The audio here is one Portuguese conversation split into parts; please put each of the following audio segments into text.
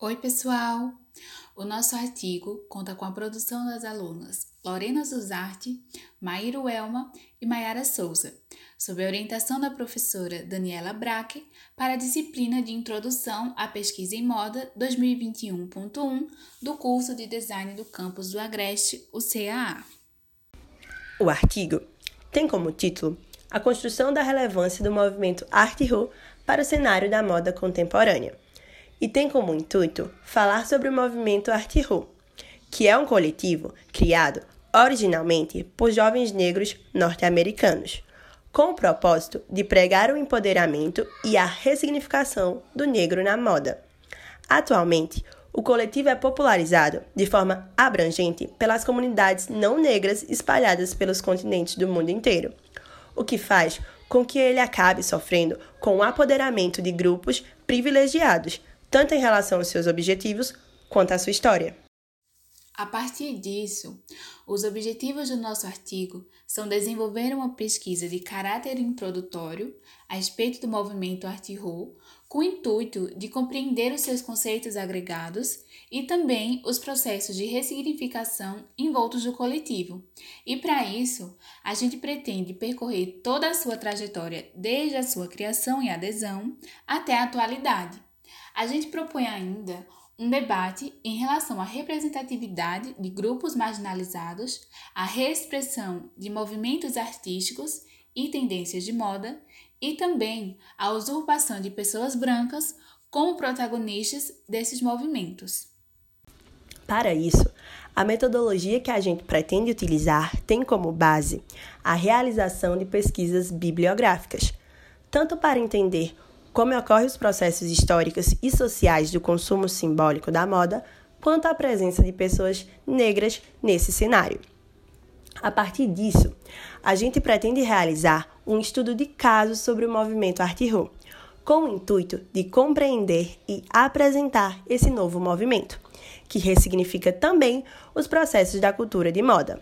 Oi, pessoal! O nosso artigo conta com a produção das alunas Lorena Zuzarte, Maíro Elma e Maiara Souza, sob a orientação da professora Daniela Braque, para a disciplina de Introdução à Pesquisa em Moda 2021.1 do curso de Design do Campus do Agreste, o CAA. O artigo tem como título A construção da relevância do movimento Art Rue para o cenário da moda contemporânea e tem como intuito falar sobre o movimento Art Rue, que é um coletivo criado originalmente por jovens negros norte-americanos, com o propósito de pregar o empoderamento e a ressignificação do negro na moda. Atualmente, o coletivo é popularizado de forma abrangente pelas comunidades não negras espalhadas pelos continentes do mundo inteiro, o que faz com que ele acabe sofrendo com o apoderamento de grupos privilegiados tanto em relação aos seus objetivos quanto à sua história. A partir disso, os objetivos do nosso artigo são desenvolver uma pesquisa de caráter introdutório a respeito do movimento Art Rue, com o intuito de compreender os seus conceitos agregados e também os processos de ressignificação envoltos do coletivo. E para isso, a gente pretende percorrer toda a sua trajetória desde a sua criação e adesão até a atualidade a gente propõe ainda um debate em relação à representatividade de grupos marginalizados, à reexpressão de movimentos artísticos e tendências de moda e também à usurpação de pessoas brancas como protagonistas desses movimentos. Para isso, a metodologia que a gente pretende utilizar tem como base a realização de pesquisas bibliográficas, tanto para entender como ocorrem os processos históricos e sociais do consumo simbólico da moda, quanto à presença de pessoas negras nesse cenário. A partir disso, a gente pretende realizar um estudo de caso sobre o movimento Art Rue, com o intuito de compreender e apresentar esse novo movimento, que ressignifica também os processos da cultura de moda.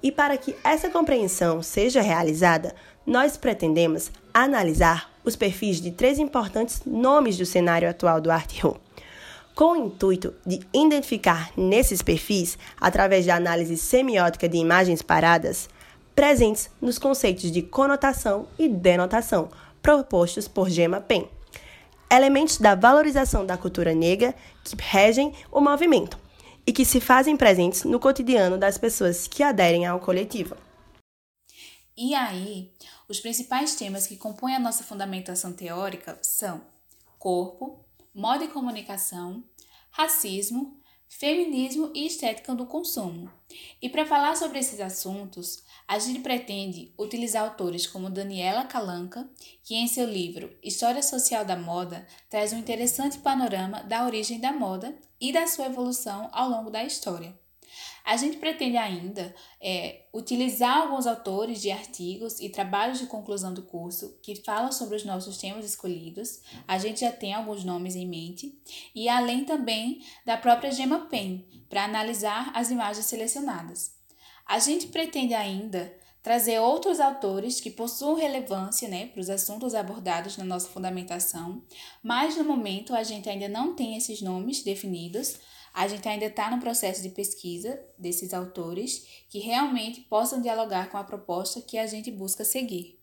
E para que essa compreensão seja realizada, nós pretendemos analisar os perfis de três importantes nomes do cenário atual do Art Rue, com o intuito de identificar nesses perfis, através da análise semiótica de imagens paradas, presentes nos conceitos de conotação e denotação propostos por Gemma Pen, elementos da valorização da cultura negra que regem o movimento e que se fazem presentes no cotidiano das pessoas que aderem ao coletivo. E aí, os principais temas que compõem a nossa fundamentação teórica são corpo, moda e comunicação, racismo, feminismo e estética do consumo. E para falar sobre esses assuntos, a gente pretende utilizar autores como Daniela Calanca, que em seu livro História Social da Moda traz um interessante panorama da origem da moda e da sua evolução ao longo da história. A gente pretende ainda é, utilizar alguns autores de artigos e trabalhos de conclusão do curso que falam sobre os nossos temas escolhidos. A gente já tem alguns nomes em mente. E além também da própria Gemma Pen, para analisar as imagens selecionadas. A gente pretende ainda trazer outros autores que possuam relevância né, para os assuntos abordados na nossa fundamentação, mas no momento a gente ainda não tem esses nomes definidos, a gente ainda está no processo de pesquisa desses autores que realmente possam dialogar com a proposta que a gente busca seguir.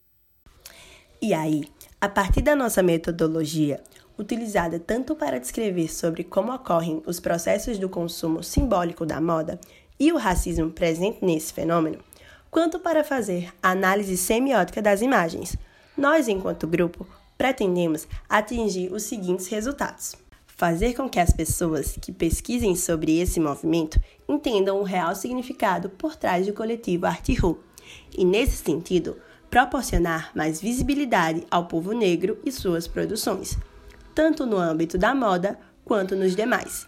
E aí, a partir da nossa metodologia, utilizada tanto para descrever sobre como ocorrem os processos do consumo simbólico da moda e o racismo presente nesse fenômeno, quanto para fazer análise semiótica das imagens, nós, enquanto grupo, pretendemos atingir os seguintes resultados. Fazer com que as pessoas que pesquisem sobre esse movimento entendam o real significado por trás do coletivo Art Rue e, nesse sentido, proporcionar mais visibilidade ao povo negro e suas produções, tanto no âmbito da moda quanto nos demais.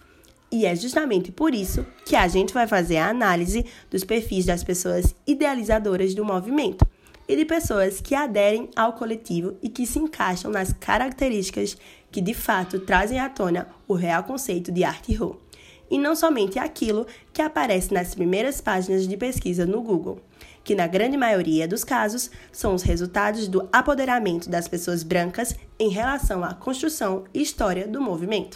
E é justamente por isso que a gente vai fazer a análise dos perfis das pessoas idealizadoras do movimento e de pessoas que aderem ao coletivo e que se encaixam nas características que de fato trazem à tona o real conceito de arte rue, e não somente aquilo que aparece nas primeiras páginas de pesquisa no Google, que na grande maioria dos casos são os resultados do apoderamento das pessoas brancas em relação à construção e história do movimento.